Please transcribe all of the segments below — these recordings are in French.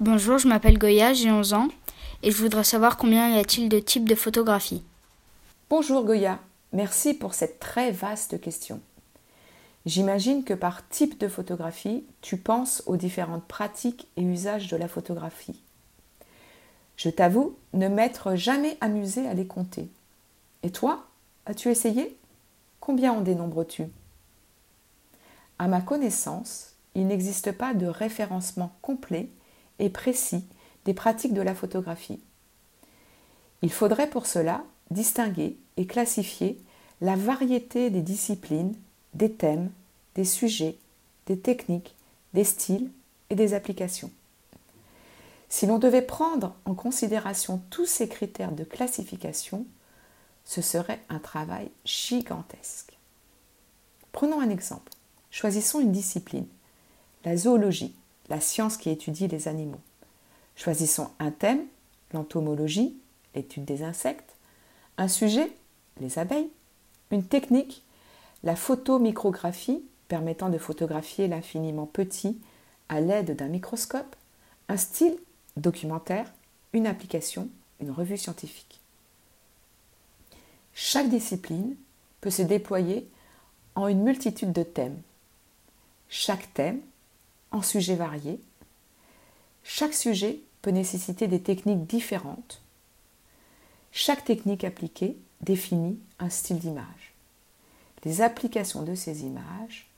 Bonjour, je m'appelle Goya, j'ai 11 ans et je voudrais savoir combien y a-t-il de types de photographie. Bonjour Goya, merci pour cette très vaste question. J'imagine que par type de photographie, tu penses aux différentes pratiques et usages de la photographie. Je t'avoue ne m'être jamais amusé à les compter. Et toi, as-tu essayé? Combien en dénombres-tu À ma connaissance, il n'existe pas de référencement complet et précis des pratiques de la photographie. Il faudrait pour cela distinguer et classifier la variété des disciplines, des thèmes, des sujets, des techniques, des styles et des applications. Si l'on devait prendre en considération tous ces critères de classification, ce serait un travail gigantesque. Prenons un exemple. Choisissons une discipline, la zoologie, la science qui étudie les animaux. Choisissons un thème, l'entomologie, l'étude des insectes, un sujet, les abeilles, une technique, la photomicrographie, permettant de photographier l'infiniment petit à l'aide d'un microscope, un style, documentaire, une application, une revue scientifique. Chaque discipline peut se déployer en une multitude de thèmes. Chaque thème en sujets variés. Chaque sujet peut nécessiter des techniques différentes. Chaque technique appliquée définit un style d'image. Les applications de ces images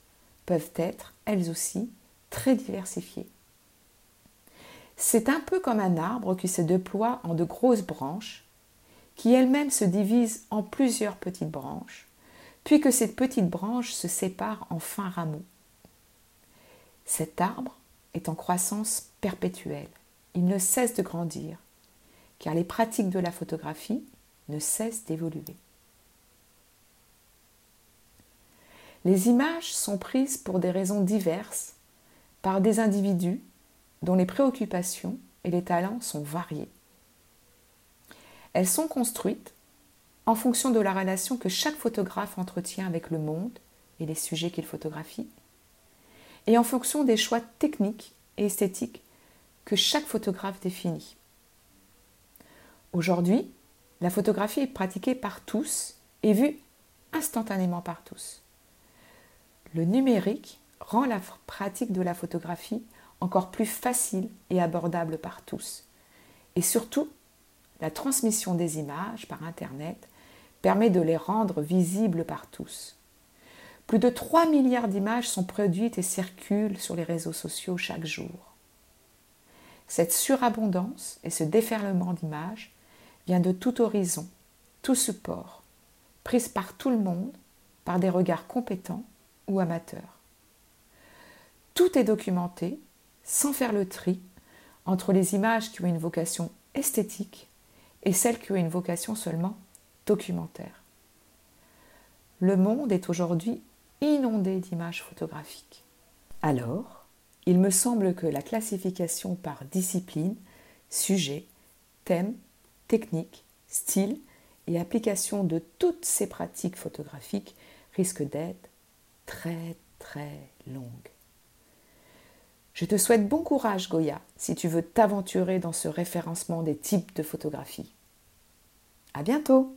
peuvent être, elles aussi, très diversifiées. C'est un peu comme un arbre qui se déploie en de grosses branches, qui elles-mêmes se divisent en plusieurs petites branches, puis que ces petites branches se séparent en fins rameaux. Cet arbre est en croissance perpétuelle. Il ne cesse de grandir, car les pratiques de la photographie ne cessent d'évoluer. Les images sont prises pour des raisons diverses par des individus dont les préoccupations et les talents sont variés. Elles sont construites en fonction de la relation que chaque photographe entretient avec le monde et les sujets qu'il photographie, et en fonction des choix techniques et esthétiques que chaque photographe définit. Aujourd'hui, la photographie est pratiquée par tous et vue instantanément par tous. Le numérique rend la pratique de la photographie encore plus facile et abordable par tous. Et surtout, la transmission des images par Internet permet de les rendre visibles par tous. Plus de 3 milliards d'images sont produites et circulent sur les réseaux sociaux chaque jour. Cette surabondance et ce déferlement d'images vient de tout horizon, tout support, prise par tout le monde, par des regards compétents ou amateurs. Tout est documenté sans faire le tri entre les images qui ont une vocation esthétique et celles qui ont une vocation seulement documentaire. Le monde est aujourd'hui inondé d'images photographiques. Alors, il me semble que la classification par discipline, sujet, thème, technique, style et application de toutes ces pratiques photographiques risque d'être très très longue. Je te souhaite bon courage, Goya, si tu veux t'aventurer dans ce référencement des types de photographies. À bientôt!